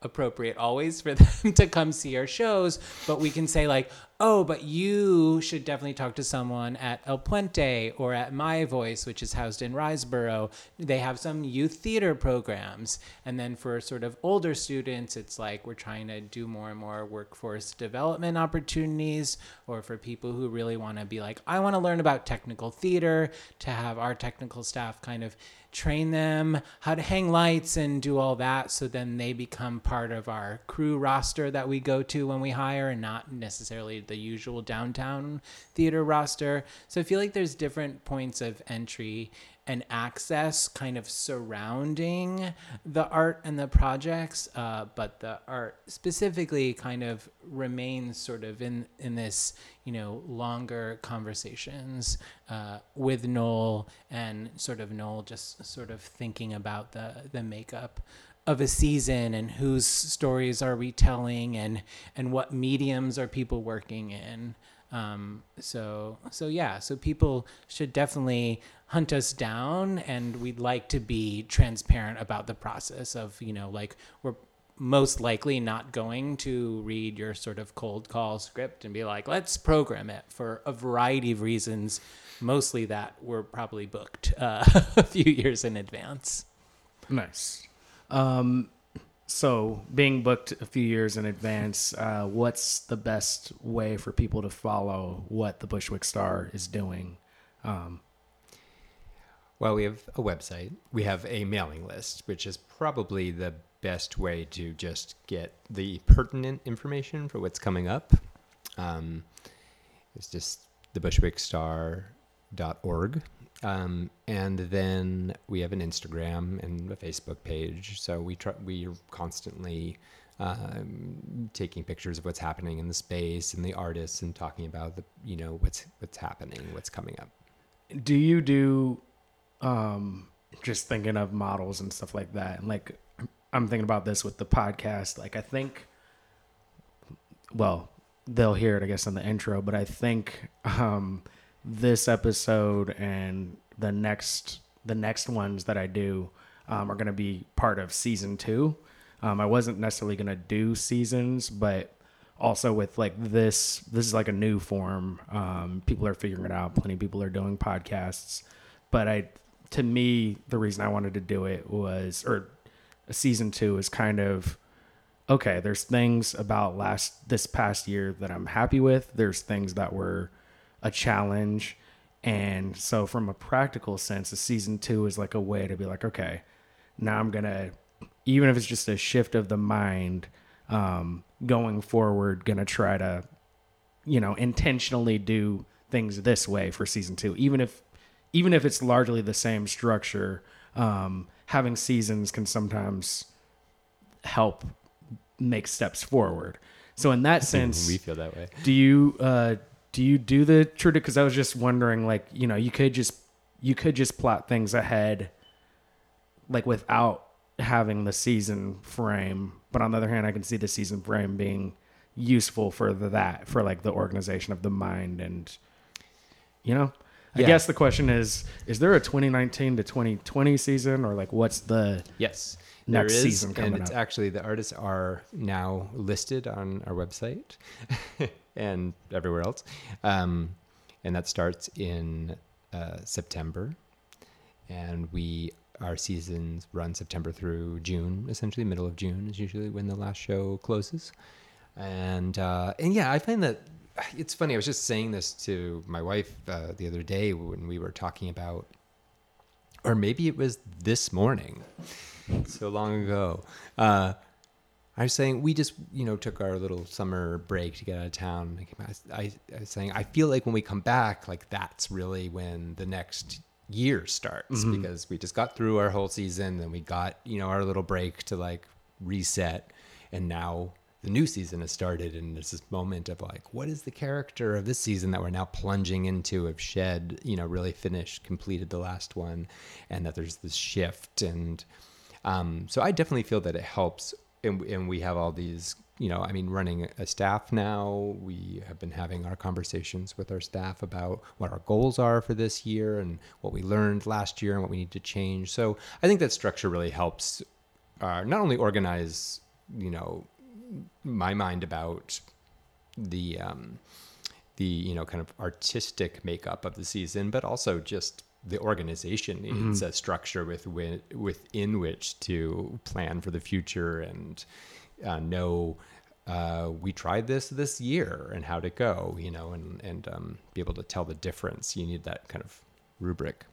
appropriate always for them to come see our shows, but we can say like, oh, but you should definitely talk to someone at El Puente or at My Voice, which is housed in Riseboro. They have some youth theater programs. And then for sort of older students, it's like we're trying to do more and more workforce development opportunities, or for people who really want to be like, I want to learn about technical theater, to have our technical staff kind of train them how to hang lights and do all that so then they become part of our crew roster that we go to when we hire and not necessarily the usual downtown theater roster. So i feel like there's different points of entry and access kind of surrounding the art and the projects, uh, but the art specifically kind of remains sort of in in this you know longer conversations uh, with Noel and sort of Noel just sort of thinking about the the makeup of a season and whose stories are we telling and and what mediums are people working in. Um, so so yeah so people should definitely hunt us down and we'd like to be transparent about the process of you know like we're most likely not going to read your sort of cold call script and be like let's program it for a variety of reasons mostly that we're probably booked uh, a few years in advance. Nice um, so being booked a few years in advance uh, what's the best way for people to follow what the Bushwick Starr is doing um, well, we have a website. We have a mailing list, which is probably the best way to just get the pertinent information for what's coming up. Um, it's just thebushwickstarr.org. Um, and then we have an Instagram and a Facebook page. So we try, we are constantly um, taking pictures of what's happening in the space and the artists and talking about the, you know, what's, what's happening, what's coming up. Do you do um, just thinking of models and stuff like that. And like, I'm thinking about this with the podcast. Like, I think, well, they'll hear it, I guess, in the intro, but I think um, this episode and the next the next ones that I do um, are going to be part of season two. Um, I wasn't necessarily going to do seasons, but also with like this, this is like a new form. Um, people are figuring it out. Plenty of people are doing podcasts, but I to me, the reason I wanted to do it was, or season two is kind of okay. There's things about last this past year that I'm happy with. There's things that were a challenge, and so from a practical sense, a season two is like a way to be like, okay, now I'm gonna, even if it's just a shift of the mind, um, going forward, gonna try to, you know, intentionally do things this way for season two, even if even if it's largely the same structure, um, having seasons can sometimes help make steps forward. So in that sense, we feel that way. Do you uh, do you do the true? Because I was just wondering, like you know, you could just you could just plot things ahead, like without having the season frame. But on the other hand, I can see the season frame being useful for the, that for like the organization of the mind and you know I guess the question is: Is there a 2019 to 2020 season, or like what's the yes next there is, season coming and it's up? actually the artists are now listed on our website and everywhere else, um, and that starts in uh, September, and we our seasons run September through June, essentially middle of June is usually when the last show closes. And uh, and yeah, I find that it's funny. I was just saying this to my wife uh, the other day when we were talking about, or maybe it was this morning, so long ago. Uh, I was saying we just you know took our little summer break to get out of town. I, I, I was saying I feel like when we come back, like that's really when the next year starts Mm-hmm. because we just got through our whole season and we got you know our little break to like reset, and now the new season has started and there's this moment of like what is the character of this season that we're now plunging into have shed you know really finished completed the last one and that there's this shift and um, so i definitely feel that it helps and, and we have all these you know i mean running a staff now we have been having our conversations with our staff about what our goals are for this year and what we learned last year and what we need to change. So i think that structure really helps uh, not only organize you know my mind about the um, the you know kind of artistic makeup of the season, but also just the organization needs a structure with wi- within which to plan for the future and uh, know uh, we tried this this year and how'd it go, you know, and and um, be able to tell the difference. You need that kind of rubric.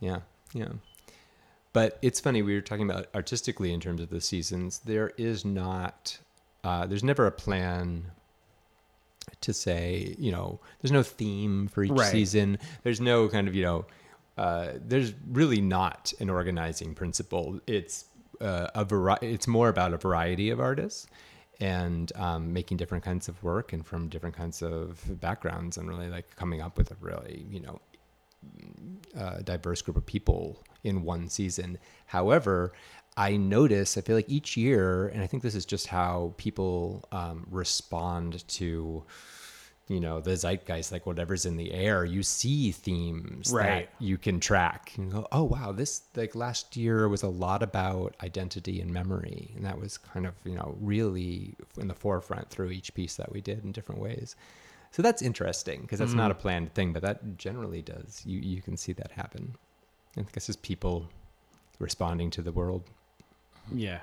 Yeah, yeah. But it's funny we were talking about artistically in terms of the seasons. There is not, uh, there's never a plan to say, you know, there's no theme for each Right. season. There's no kind of, you know, uh, there's really not an organizing principle. It's uh, a vari- It's more about a variety of artists and um, making different kinds of work and from different kinds of backgrounds and really like coming up with a really, you know, uh, diverse group of people in one season. However, I notice, I feel like each year, and I think this is just how people um, respond to, you know, the zeitgeist, like whatever's in the air, you see themes Right. that you can track and go, oh, wow, this, like last year was a lot about identity and memory. And that was kind of, you know, really in the forefront through each piece that we did in different ways. So that's interesting because that's not a planned thing, but that generally does. You you can see that happen. I think it's just people responding to the world. Yeah.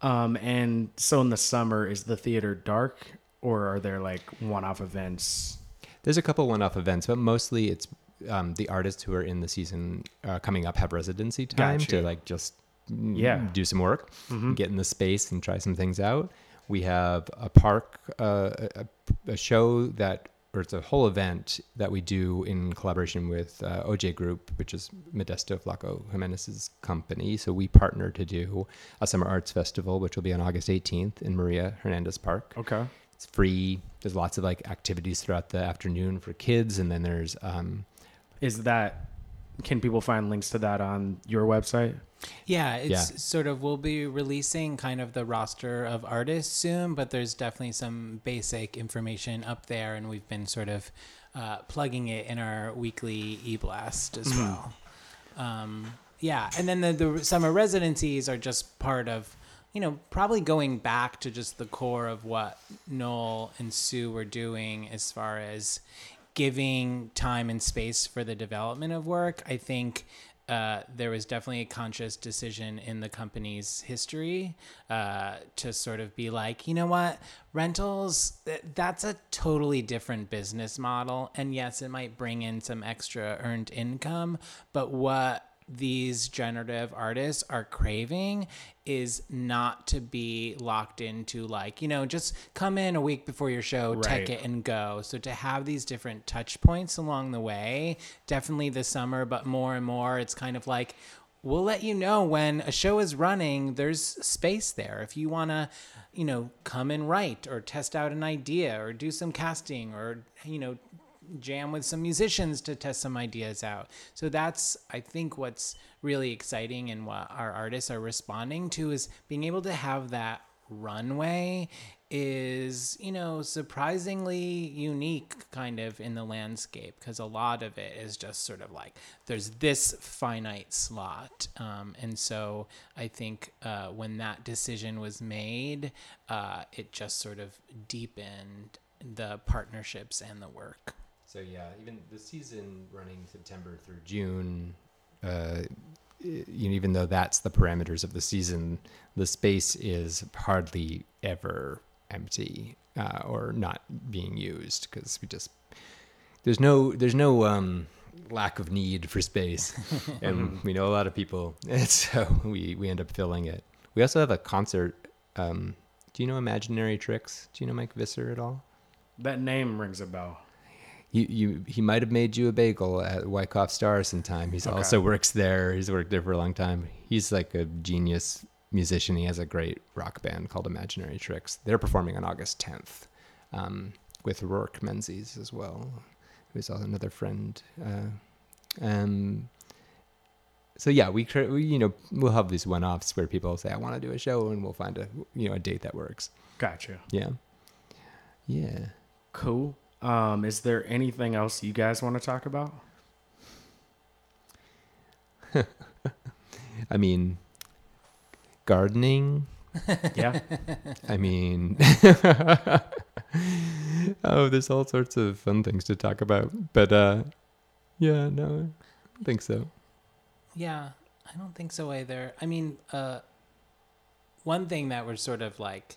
Um, and so in the summer, is the theater dark, or are there like one-off events? There's a couple one-off events, but mostly it's um, the artists who are in the season uh, coming up have residency time Gotcha. to like just mm, Yeah. do some work, Mhm. get in the space and try some things out. We have a park, uh, a, a show that, or it's a whole event that we do in collaboration with uh, Oye Group, which is Modesto Flaco Jimenez's company. So we partner to do a summer arts festival, which will be on August 18th in Maria Hernandez Park. Okay. It's free. There's lots of like activities throughout the afternoon for kids, and then there's um, Is that? Can people find links to that on your website? Yeah, it's Yeah. sort of we'll be releasing kind of the roster of artists soon, but there's definitely some basic information up there, and we've been sort of uh, plugging it in our weekly e blast as well. Um, yeah, and then the, the summer residencies are just part of, you know, probably going back to just the core of what Noel and Sue were doing as far as giving time and space for the development of work. I think uh, there was definitely a conscious decision in the company's history uh, to sort of be like, you know what, rentals, th- that's a totally different business model. And yes, it might bring in some extra earned income, but what these generative artists are craving is not to be locked into like you know just come in a week before your show tech Right. it and go so to have these different touch points along the way definitely this summer but more and more it's kind of like we'll let you know when a show is running there's space there if you want to you know come and write or test out an idea or do some casting or you know jam with some musicians to test some ideas out. So that's I think what's really exciting and what our artists are responding to is being able to have that runway is, you know, surprisingly unique kind of in the landscape because a lot of it is just sort of like there's this finite slot. Um, and so I think uh, when that decision was made, uh, it just sort of deepened the partnerships and the work. So yeah, even the season running September through June uh, you know, even though that's the parameters of the season, the space is hardly ever empty uh, or not being used because we just there's no there's no um, lack of need for space, and we know a lot of people, and so we we end up filling it. We also have a concert. Um, do you know Imaginary Tricks? Do you know Mike Visser at all? That name rings a bell. You, you, he might have made you a bagel at Wyckoff Starr sometime. He's Okay. also works there. He's worked there for a long time. He's like a genius musician. He has a great rock band called Imaginary Tricks. They're performing on August 10th um, with Rourke Menzies as well, who's another friend. Uh, um, so yeah, we, we you know we'll have these one-offs where people say I want to do a show, and we'll find a you know a date that works. Gotcha. Yeah, yeah. Cool. Um, is there anything else you guys want to talk about? I mean, gardening. Yeah. I mean, oh, there's all sorts of fun things to talk about. But uh, yeah, no, I don't think so. Yeah, I don't think so either. I mean, uh, one thing that we're sort of like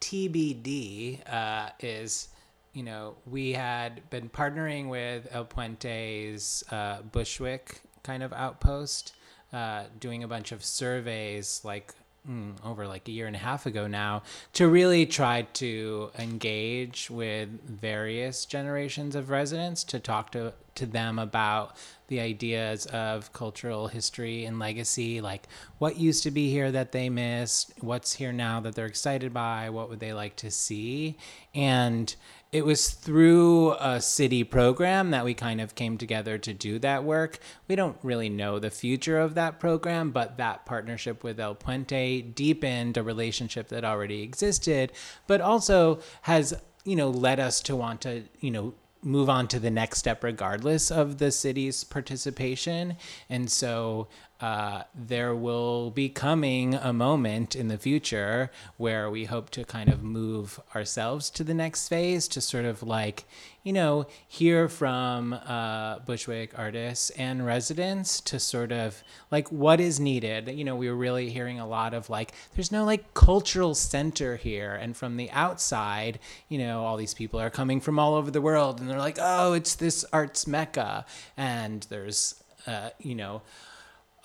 TBD uh, is, you know, we had been partnering with El Puente's uh, Bushwick kind of outpost, uh, doing a bunch of surveys like mm, over like a year and a half ago now to really try to engage with various generations of residents to talk to to them about the ideas of cultural history and legacy like what used to be here that they missed what's here now that they're excited by what would they like to see and it was through a city program that we kind of came together to do that work. We don't really know the future of that program, but that partnership with El Puente deepened a relationship that already existed, but also has, you know, led us to want to, you know, move on to the next step regardless of the city's participation. And so uh, there will be coming a moment in the future where we hope to kind of move ourselves to the next phase to sort of like, you know, hear from uh, Bushwick artists and residents to sort of like what is needed. You know, we were really hearing a lot of like, there's no like cultural center here. And from the outside, you know, all these people are coming from all over the world and they're like, oh, it's this arts mecca. And there's, uh, you know,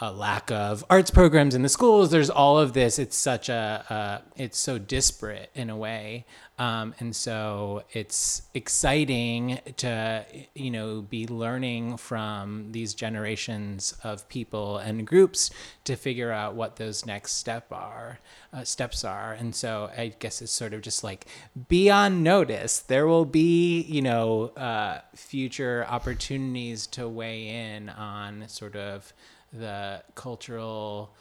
a lack of arts programs in the schools. There's all of this. It's such a, it's so disparate in a way. Um, and so it's exciting to, you know, be learning from these generations of people and groups to figure out what those next step are, uh, steps are. And so I guess it's sort of just like be on notice. There will be, you know, uh, future opportunities to weigh in on sort of the cultural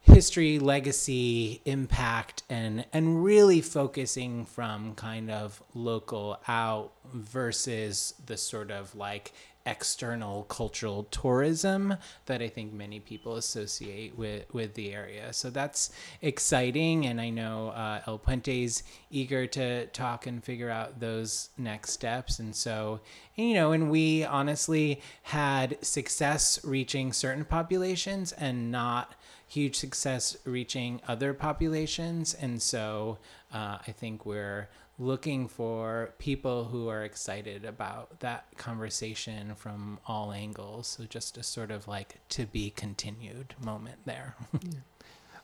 history, legacy, impact, and and really focusing from kind of local out versus the sort of like external cultural tourism that I think many people associate with with the area. So that's exciting, and I know uh, El Puente's eager to talk and figure out those next steps. And so, you know, and we honestly had success reaching certain populations and not huge success reaching other populations. And so uh, I think we're looking for people who are excited about that conversation from all angles. So just a sort of like to be continued moment there.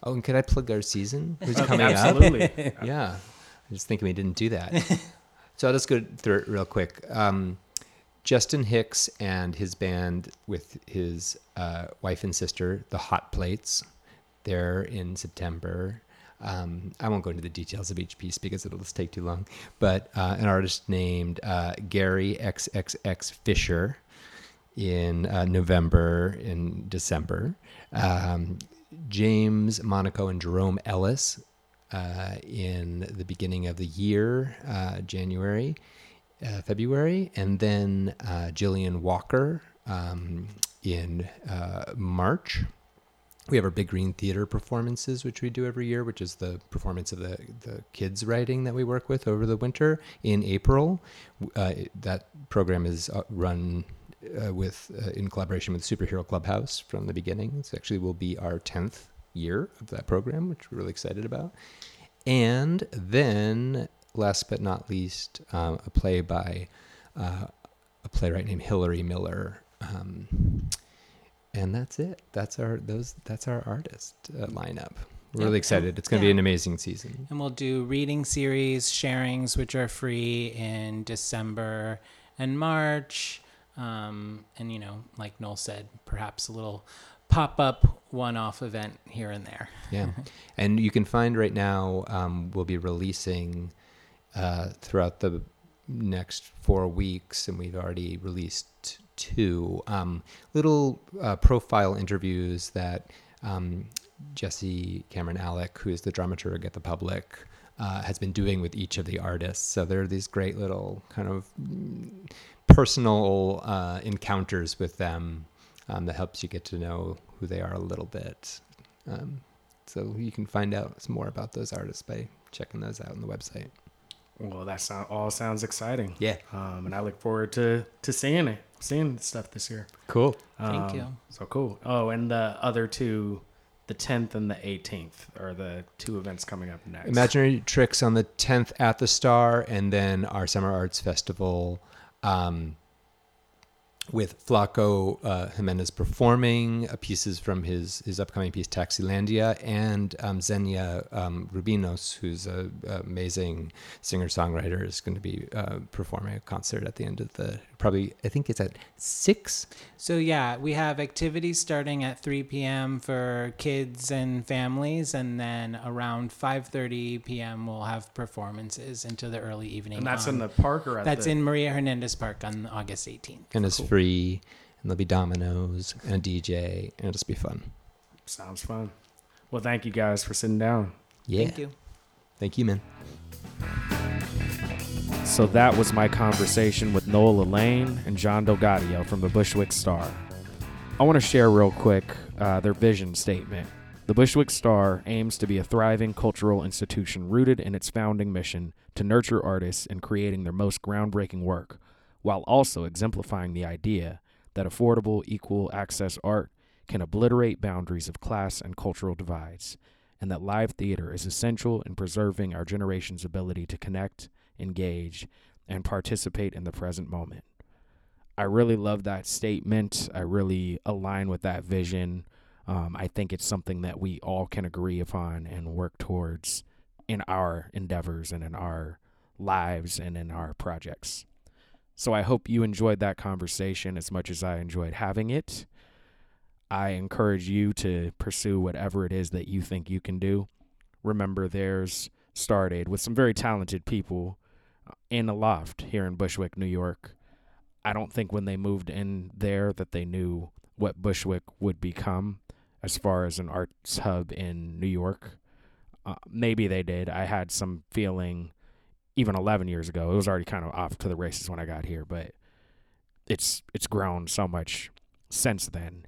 Oh, and could I plug our season? Who's coming up? Absolutely. Yeah, I just thinking we didn't do that. so I'll just go through it real quick. Um, Justin Hicks and his band with his uh, wife and sister, the Hot Plates, they're in September. Um, I won't go into the details of each piece because it'll just take too long. But uh, an artist named uh, Gary XXX Fisher in uh, November and December. Um, James Monaco and Jerome Ellis uh, in the beginning of the year, uh, January, uh, February, and then Jillian Walker um, in March. We have our Big Green Theater performances, which we do every year, which is the performance of the, the kids' writing that we work with over the winter in April. Uh, that program is uh, run uh, with uh, in collaboration with Superhero Clubhouse from the beginning. It's actually will be our tenth year of that program, which we're really excited about. And then, last but not least, um, a play by uh, a playwright named hillary Miller. Um, and that's it. That's our those. That's our artist uh, lineup. We're Yeah. really excited. It's going to be an amazing season. And we'll do reading series, sharings, which are free in December and March. Um, and, you know, like Noel said, perhaps a little pop up one off event here and there. Yeah, and you can find right now. Um, we'll be releasing uh, throughout the next four weeks, and we've already released two um, little uh, profile interviews that um, Jesse Cameron Alick, who is the dramaturg at the Public, uh, has been doing with each of the artists. So there are these great little kind of personal uh, encounters with them um, that helps you get to know who they are a little bit. Um, so you can find out some more about those artists by checking those out on the website. Well, that sound, all sounds exciting. Yeah. Um, and I look forward to to seeing it, seeing stuff this year. Cool. Thank Um, you. So cool. Oh, and the other two, the 10th and the 18th, are the two events coming up next. Imaginary Tricks on the 10th at the Starr, and then our Summer Arts Festival um, with Flaco uh, Jimenez performing uh, pieces from his, his upcoming piece Taxilandia, and um, Xenia um, Rubinos, who's an amazing singer songwriter, is going to be uh, performing a concert at the end of the probably, I think it's at 6 So yeah, we have activities starting at 3 p.m. for kids and families, and then around 5:30 p.m. we'll have performances into the early evening. and that's on- in the park or at that's the, in Maria Hernandez Park on August 18th. and it's free, and there'll be dominoes and a DJ, and it'll just be fun. Sounds fun. Well, thank you guys for sitting down. Yeah. Thank you. Thank you, man. So that was my conversation with Noel Allain and John Del Gaudio from the Bushwick Starr. I want to share real quick uh, their vision statement. The Bushwick Starr aims to be a thriving cultural institution rooted in its founding mission to nurture artists in creating their most groundbreaking work, while also exemplifying the idea that affordable, equal access art can obliterate boundaries of class and cultural divides, and that live theater is essential in preserving our generation's ability to connect, engage, and participate in the present moment. I really love that statement. I really align with that vision. Um, I think it's something that we all can agree upon and work towards in our endeavors and in our lives and in our projects. So I hope you enjoyed that conversation as much as I enjoyed having it. I encourage you to pursue whatever it is that you think you can do. Remember, there's started with some very talented people uh, in a loft here in Bushwick, New York. I don't think when they moved in there that they knew what Bushwick would become as far as an arts hub in New York. Uh, maybe they did. I had some feeling even 11 years ago. It was already kind of off to the races when I got here, but it's it's grown so much since then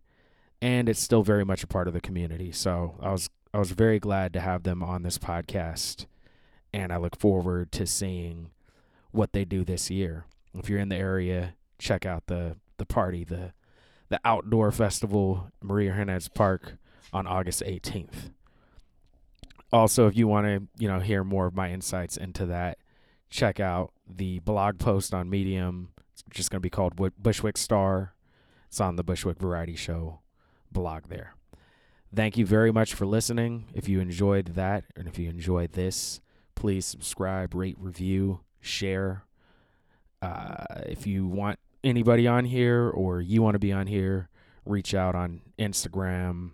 and it's still very much a part of the community. So I was I was very glad to have them on this podcast, and I look forward to seeing what they do this year. If you're in the area, check out the the party, the the outdoor festival, Maria Hernandez Park, on August 18th. Also, if you want to, you know, hear more of my insights into that, check out the blog post on Medium. It's just going to be called Bushwick Starr. It's on the Bushwick Variety Show blog there. Thank you very much for listening. If you enjoyed that and if you enjoyed this, please subscribe, rate, review, share. Uh, if you want anybody on here or you want to be on here, reach out on Instagram,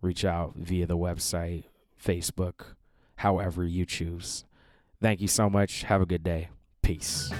reach out via the website, Facebook, however you choose. Thank you so much. Have a good day. Peace.